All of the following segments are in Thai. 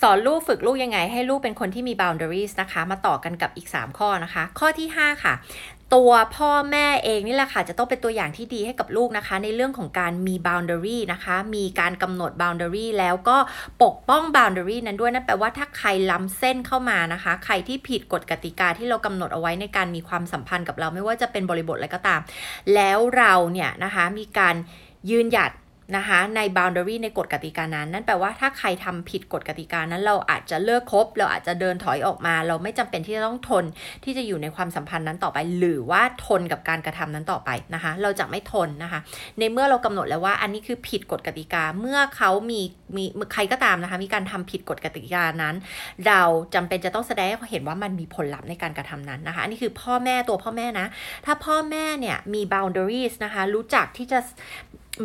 สอนลูกฝึกลูกยังไง ให้ลูกเป็นคนที่มี boundaries นะคะ มาต่อกันกับอีก 3 ข้อนะคะ ข้อที่ 5 ค่ะ ตัวพ่อแม่เองนี่แหละค่ะ จะต้องเป็นตัวอย่างที่ดีให้กับลูกนะคะ ในเรื่องของการมี boundary นะคะ มีการกำหนด boundary แล้วก็ปกป้อง boundary นั้นด้วยนั่นแปลว่าถ้าใครล้ำเส้นเข้ามานะคะ ใครที่ผิดกฎกติกาที่เรากำหนดเอาไว้ในการมีความสัมพันธ์กับเราไม่ว่าจะเป็นบริบทอะไรก็ตาม แล้วเราเนี่ยนะคะมีการยืนหยัด นะคะใน boundary ในกฎกติกานั้น นั่นแปลว่าถ้าใครทำผิดกฎกติกานั้น เราอาจจะเลิกคบ เราอาจจะเดินถอยออกมา เราไม่จำเป็นที่จะต้องทนที่จะอยู่ในความสัมพันธ์นั้นต่อไป หรือว่าทนกับการกระทำนั้นต่อไปนะคะ เราจะไม่ทนนะคะ ในเมื่อเรากำหนดแล้วว่าอันนี้คือผิดกฎกติกา เมื่อเขามีมีใครก็ตามนะคะมีการทำผิดกฎกติกานั้น เราจำเป็นจะต้องแสดงให้เขาเห็นว่ามันมีผลลัพธ์ในการกระทำนั้นนะคะ อันนี้คือพ่อแม่ตัวพ่อแม่นะ ถ้าพ่อแม่เนี่ยมี boundaries นะคะ รู้จักที่จะ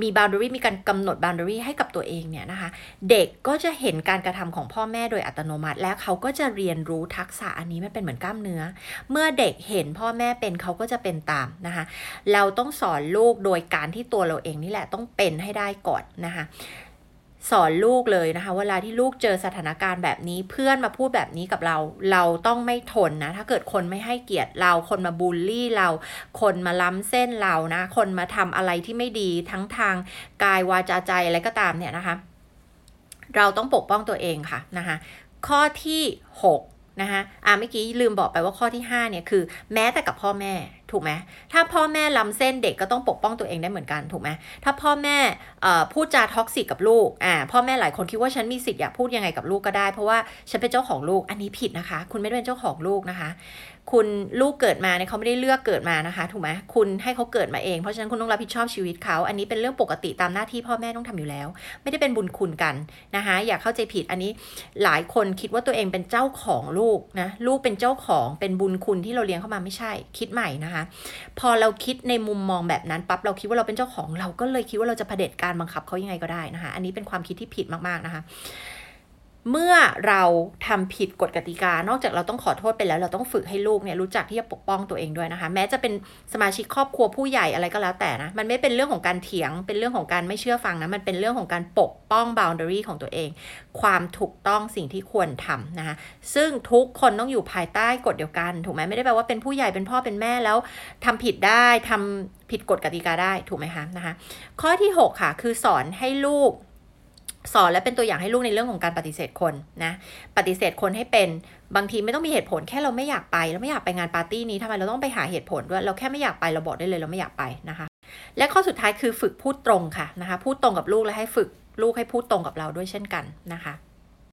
มี boundary มีการกำหนด boundary ให้กับตัวเองเนี่ยนะคะ เด็กก็จะเห็นการกระทำของพ่อแม่โดยอัตโนมัติ แล้วเขาก็จะเรียนรู้ทักษะอันนี้มันเป็นเหมือนกล้ามเนื้อ เมื่อเด็กเห็นพ่อแม่เป็นเขาก็จะเป็นตามนะคะ เราต้องสอนลูกโดยการที่ตัวเราเองนี่แหละต้องเป็นให้ได้ก่อนนะคะ สอนลูกเลยนะคะ เวลาที่ลูกเจอสถานการณ์แบบนี้ เพื่อนมาพูดแบบนี้กับเรา เราต้องไม่ทนนะ ถ้าเกิดคนไม่ให้เกียรติเราคนมาบูลลี่เรา คนมาล้ำเส้นเรานะ คนมาทำอะไรที่ไม่ดีทั้งทางกายวาจาใจอะไรก็ตามเนี่ยนะคะ เราต้องปกป้องตัวเองค่ะนะคะข้อที่ 6 นะคะอ่าเมื่อกี้ลืมบอกไปว่าข้อที่ 5 เนี่ยคือ แม้แต่กับพ่อแม่ ถูกไหมถ้าพ่อแม่ล้ำเส้นเด็กก็ต้องปกป้องตัวเองได้เหมือนกันถูกไหมถ้าพ่อแม่พูดจา toxic กับลูกอ่าพ่อแม่หลายคนคิดว่าฉันมีสิทธิ์อยากพูดยังไงกับลูกก็ได้เพราะว่าฉันเป็นเจ้าของลูกอันนี้ผิดนะคะ คุณไม่ได้เป็นเจ้าของลูกนะคะ คุณลูกเกิดมาเนี่ยเขาไม่ได้เลือกเกิดมานะคะ ถูกไหมคุณให้เขาเกิดมาเองเพราะฉะนั้นคุณต้องรับผิดชอบชีวิตเขาอันนี้เป็นเรื่องปกติตามหน้าที่พ่อแม่ต้องทำอยู่แล้ว ไม่ได้เป็นบุญคุณกันนะคะ อย่าเข้าใจผิดอันนี้หลายคนคิดว่าตัวเองเป็นเจ้าของลูกนะลูกเป็นเจ้าของเป็นบุญคุณที่เราเลี้ยงเข้ามาไม่ใช่ คิดใหม่นะคะพอเราคิดในมุมมองแบบนั้นปั๊บเราคิดว่าเราเป็นเจ้าของ เราก็เลยคิดว่าเราจะเผด็จการบังคับเขายังไงก็ได้นะคะ อันนี้เป็นความคิดที่ผิดมากๆนะคะ เมื่อเราทำผิดกฎกติกา นอกจากเราต้องขอโทษไปแล้ว เราต้องฝึกให้ลูกเนี่ยรู้จักที่จะปกป้องตัวเองด้วยนะคะ แม้จะเป็นสมาชิกครอบครัวผู้ใหญ่อะไรก็แล้วแต่นะ มันไม่เป็นเรื่องของการเถียง เป็นเรื่องของการไม่เชื่อฟังนะ มันเป็นเรื่องของการปกป้อง boundary ของตัวเอง ความถูกต้องสิ่งที่ควรทำนะคะ ซึ่งทุกคนต้องอยู่ภายใต้กฎเดียวกัน ถูกไหมไม่ได้แปลว่าเป็นผู้ใหญ่ เป็นพ่อ เป็นแม่แล้วทำผิดได้ทำผิดกฎกติกาได้ ถูกไหมคะ นะคะ ข้อที่ 6 ค่ะ คือสอนให้ลูก สอนและเป็นตัวอย่างให้ลูกในเรื่องของการปฏิเสธคนนะปฏิเสธคนให้เป็นบางทีไม่ต้องมีเหตุผลแค่เราไม่อยากไปเราไม่อยากไปงานปาร์ตี้นี้ทำไมเราต้องไปหาเหตุผลด้วยเราแค่ไม่อยากไปเราบอกได้เลยเราไม่อยากไปนะคะ และข้อสุดท้ายคือฝึกพูดตรงค่ะนะคะพูดตรงกับลูกและให้ฝึกลูกให้พูดตรงกับเราด้วยเช่นกันนะคะ